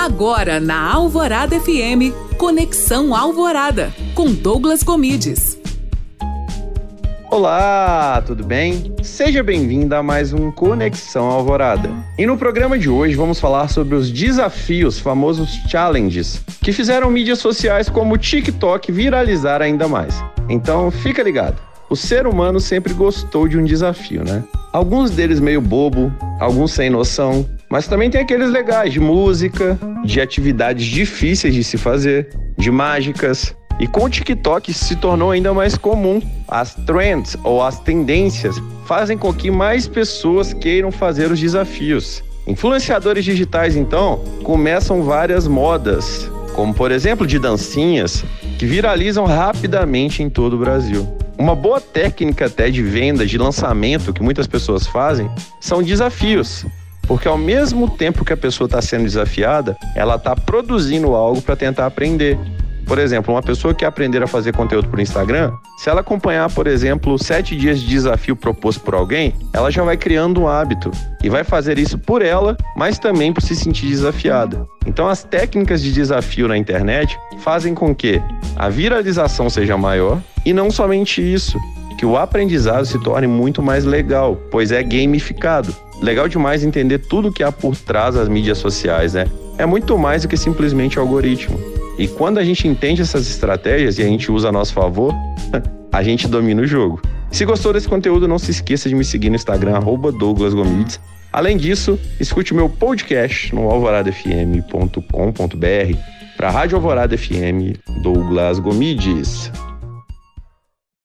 Agora na Alvorada FM, Conexão Alvorada, com Douglas Comides. Olá, tudo bem? Seja bem-vinda a mais um Conexão Alvorada. E no programa de hoje vamos falar sobre os desafios, famosos challenges, que fizeram mídias sociais como o TikTok viralizar ainda mais. Então fica ligado. O ser humano sempre gostou de um desafio, né? Alguns deles meio bobo, alguns sem noção, mas também tem aqueles legais de música, de atividades difíceis de se fazer, de mágicas. E com o TikTok se tornou ainda mais comum. As trends ou as tendências fazem com que mais pessoas queiram fazer os desafios. Influenciadores digitais, então, começam várias modas, como por exemplo de dancinhas, que viralizam rapidamente em todo o Brasil. Uma boa técnica até de venda, de lançamento que muitas pessoas fazem, são desafios. Porque ao mesmo tempo que a pessoa está sendo desafiada, ela está produzindo algo para tentar aprender. Por exemplo, uma pessoa que aprender a fazer conteúdo por Instagram, se ela acompanhar, por exemplo, sete dias de desafio proposto por alguém, ela já vai criando um hábito e vai fazer isso por ela, mas também por se sentir desafiada. Então, as técnicas de desafio na internet fazem com que a viralização seja maior e não somente isso, que o aprendizado se torne muito mais legal, pois é gamificado legal demais entender tudo que há por trás das mídias sociais, né? É muito mais do que simplesmente algoritmo. E quando a gente entende essas estratégias e a gente usa a nosso favor, a gente domina o jogo. Se gostou desse conteúdo, não se esqueça de me seguir no Instagram, Douglas Gomides. Além disso, escute meu podcast no alvoradafm.com.br para a Rádio Alvorada FM Douglas Gomides.